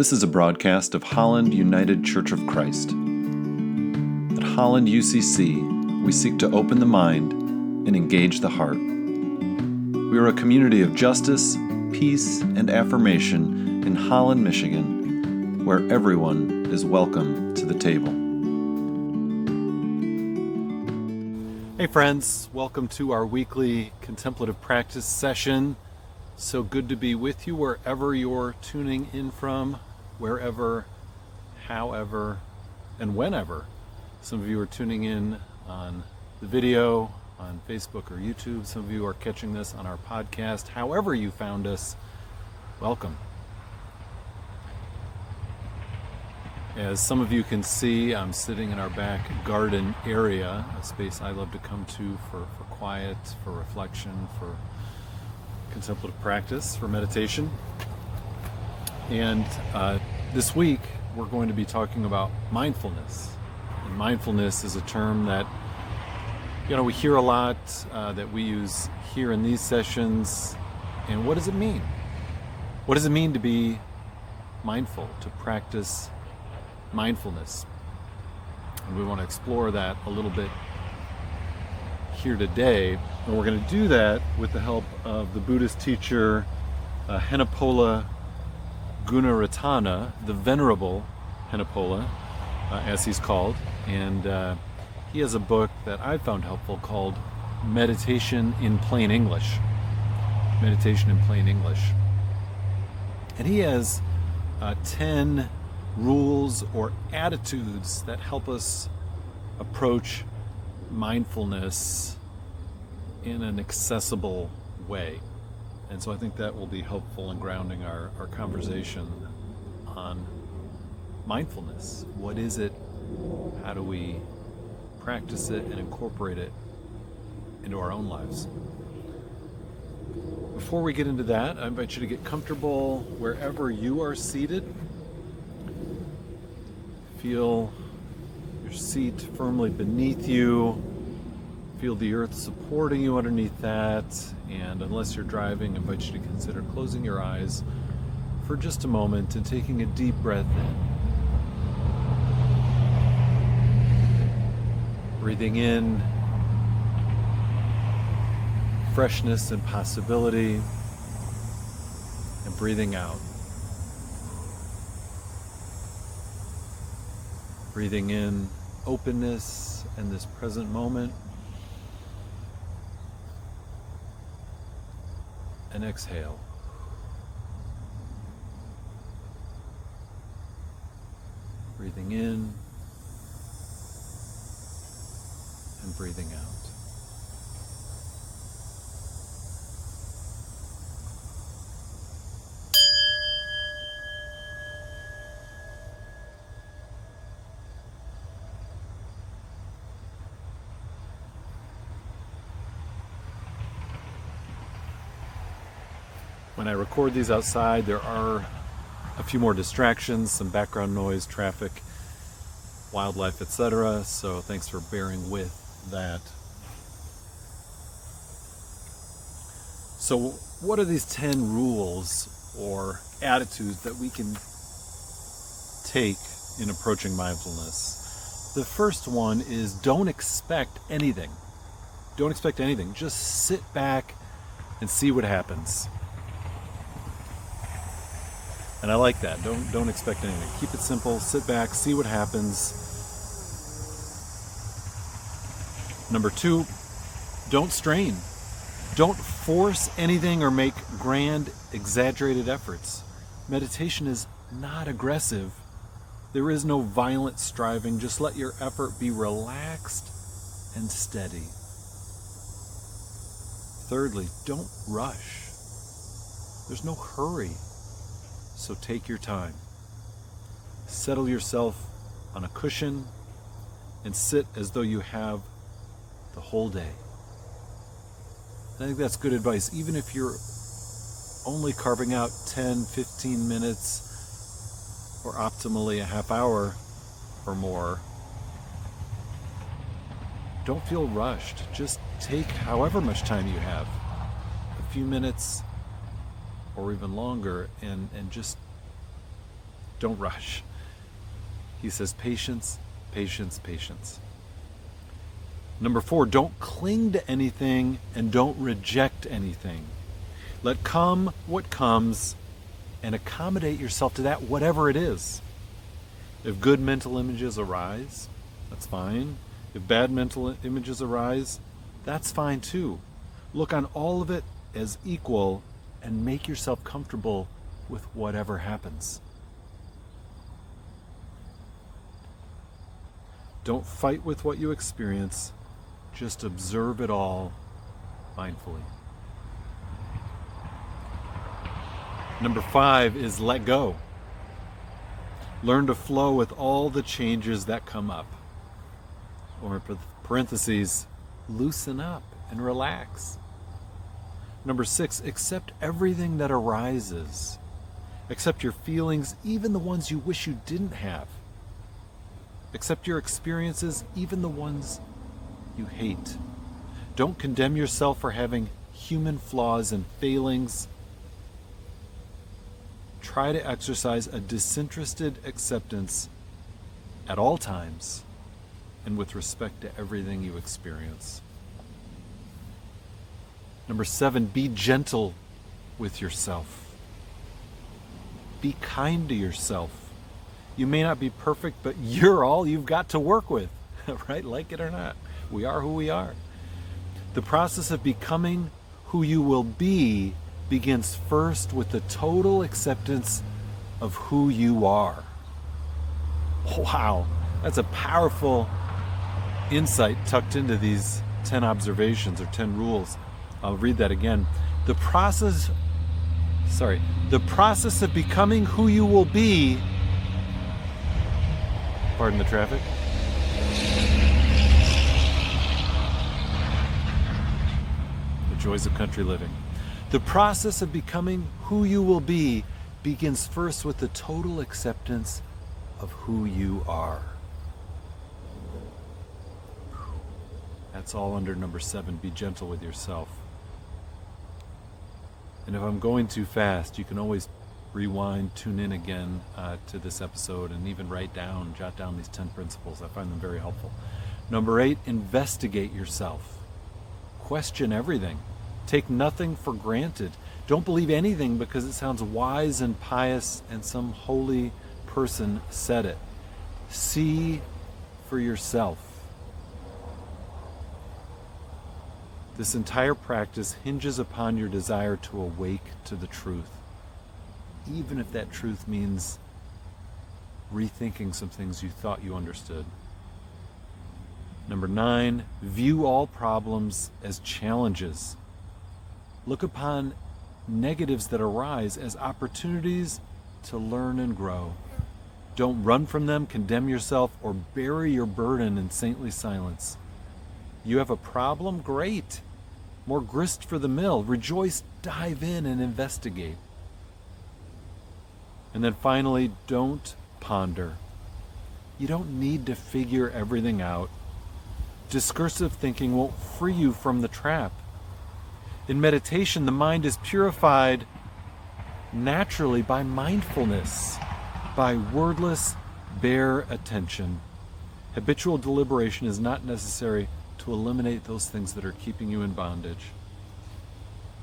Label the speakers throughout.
Speaker 1: This is a broadcast of Holland United Church of Christ. At Holland UCC, we seek to open the mind and engage the heart. We are a community of justice, peace, and affirmation in Holland, Michigan, where everyone is welcome to the table. Hey, friends, welcome to our weekly contemplative practice session. So good to be with you wherever you're tuning in from wherever, however, and whenever some of you are tuning in on the video on Facebook or YouTube. Some of you are catching this on our podcast. However, you found us, welcome. As some of you can see, I'm sitting in our back garden area, a space I love to come to for, for quiet, for reflection, for contemplative practice, for meditation. And uh, this week, we're going to be talking about mindfulness. And mindfulness is a term that, you know, we hear a lot, uh, that we use here in these sessions. And what does it mean? What does it mean to be mindful, to practice mindfulness? And we want to explore that a little bit here today. And we're going to do that with the help of the Buddhist teacher uh, Gunaratana, the Venerable Henepola, uh, as he's called. And uh, he has a book that I found helpful called Meditation in Plain English. Meditation in Plain English. And he has uh, 10 rules or attitudes that help us approach mindfulness in an accessible way. And so I think that will be helpful in grounding our, our conversation on mindfulness. What is it? How do we practice it and incorporate it into our own lives? Before we get into that, I invite you to get comfortable wherever you are seated. Feel your seat firmly beneath you Feel the earth supporting you underneath that. And unless you're driving, I invite you to consider closing your eyes for just a moment and taking a deep breath in. Breathing in freshness and possibility, and breathing out. Breathing in openness and this present moment. And exhale. Breathing in and breathing out. When I record these outside, there are a few more distractions, some background noise, traffic, wildlife, etc. So thanks for bearing with that. So, what are these 10 rules or attitudes that we can take in approaching mindfulness? The first one is don't expect anything. Don't expect anything. Just sit back and see what happens. And I like that. Don't don't expect anything. Keep it simple. Sit back, see what happens. Number 2, don't strain. Don't force anything or make grand exaggerated efforts. Meditation is not aggressive. There is no violent striving. Just let your effort be relaxed and steady. Thirdly, don't rush. There's no hurry. So take your time. Settle yourself on a cushion and sit as though you have the whole day. I think that's good advice, even if you're only carving out 10, 15 minutes, or optimally a half hour or more. Don't feel rushed. Just take however much time you have a few minutes or even longer and, and just Don't rush. He says, patience, patience, patience. Number four, don't cling to anything and don't reject anything. Let come what comes and accommodate yourself to that, whatever it is. If good mental images arise, that's fine. If bad mental images arise, that's fine too. Look on all of it as equal and make yourself comfortable with whatever happens. Don't fight with what you experience, just observe it all mindfully. Number five is let go. Learn to flow with all the changes that come up. Or parentheses, loosen up and relax. Number six, accept everything that arises. Accept your feelings, even the ones you wish you didn't have. Accept your experiences, even the ones you hate. Don't condemn yourself for having human flaws and failings. Try to exercise a disinterested acceptance at all times and with respect to everything you experience. Number seven, be gentle with yourself. Be kind to yourself. You may not be perfect, but you're all you've got to work with, right? Like it or not. We are who we are. The process of becoming who you will be begins first with the total acceptance of who you are. Wow, that's a powerful insight tucked into these 10 observations or 10 rules. I'll read that again. The process, sorry, the process of becoming who you will be, pardon the traffic. The joys of country living. The process of becoming who you will be begins first with the total acceptance of who you are. That's all under number seven. Be gentle with yourself. And if I'm going too fast, you can always rewind, tune in again uh, to this episode, and even write down, jot down these 10 principles. I find them very helpful. Number eight, investigate yourself. Question everything. Take nothing for granted. Don't believe anything because it sounds wise and pious and some holy person said it. See for yourself. This entire practice hinges upon your desire to awake to the truth, even if that truth means rethinking some things you thought you understood. Number nine, view all problems as challenges. Look upon negatives that arise as opportunities to learn and grow. Don't run from them, condemn yourself, or bury your burden in saintly silence. You have a problem? Great more grist for the mill. Rejoice, dive in and investigate. And then finally, don't ponder. You don't need to figure everything out. Discursive thinking won't free you from the trap. In meditation, the mind is purified naturally by mindfulness, by wordless, bare attention. Habitual deliberation is not necessary to eliminate those things that are keeping you in bondage.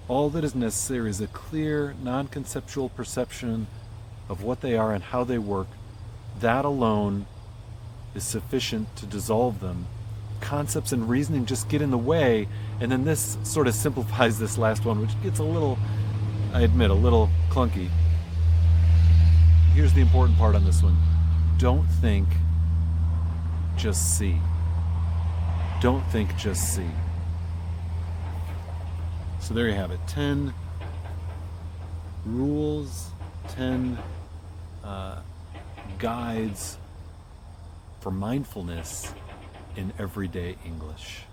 Speaker 1: All that is necessary is a clear, non conceptual perception of what they are and how they work. That alone is sufficient to dissolve them. Concepts and reasoning just get in the way, and then this sort of simplifies this last one, which gets a little, I admit, a little clunky. Here's the important part on this one don't think, just see. Don't think, just see. So there you have it 10 rules, 10 uh, guides for mindfulness in everyday English.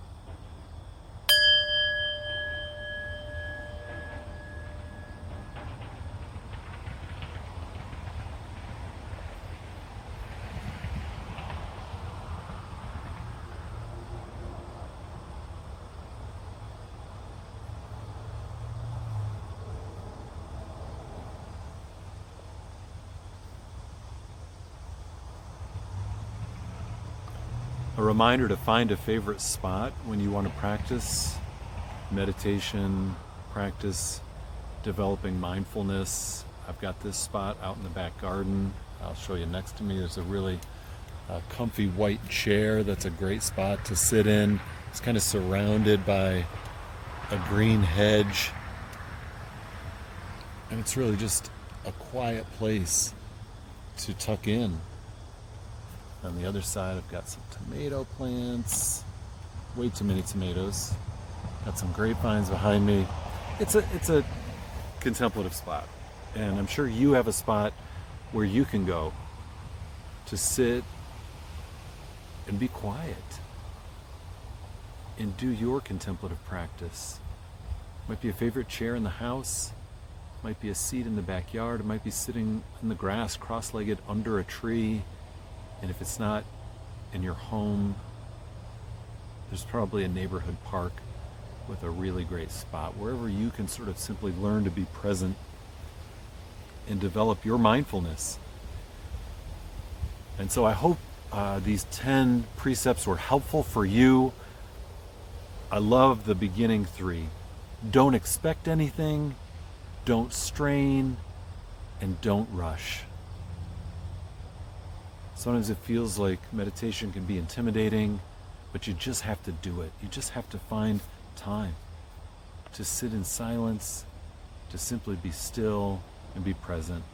Speaker 1: A reminder to find a favorite spot when you want to practice meditation, practice developing mindfulness. I've got this spot out in the back garden. I'll show you next to me. There's a really uh, comfy white chair that's a great spot to sit in. It's kind of surrounded by a green hedge. And it's really just a quiet place to tuck in. On the other side, I've got some tomato plants. Way too many tomatoes. Got some grapevines behind me. It's a it's a contemplative spot. And I'm sure you have a spot where you can go to sit and be quiet and do your contemplative practice. Might be a favorite chair in the house, might be a seat in the backyard, it might be sitting in the grass cross legged under a tree. And if it's not in your home, there's probably a neighborhood park with a really great spot wherever you can sort of simply learn to be present and develop your mindfulness. And so I hope uh, these 10 precepts were helpful for you. I love the beginning three. Don't expect anything, don't strain, and don't rush. Sometimes it feels like meditation can be intimidating, but you just have to do it. You just have to find time to sit in silence, to simply be still and be present.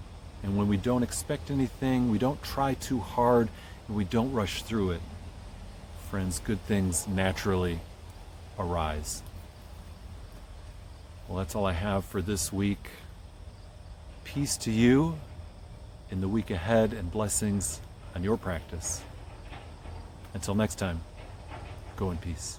Speaker 1: And when we don't expect anything, we don't try too hard, and we don't rush through it, friends, good things naturally arise. Well, that's all I have for this week. Peace to you in the week ahead and blessings on your practice. Until next time, go in peace.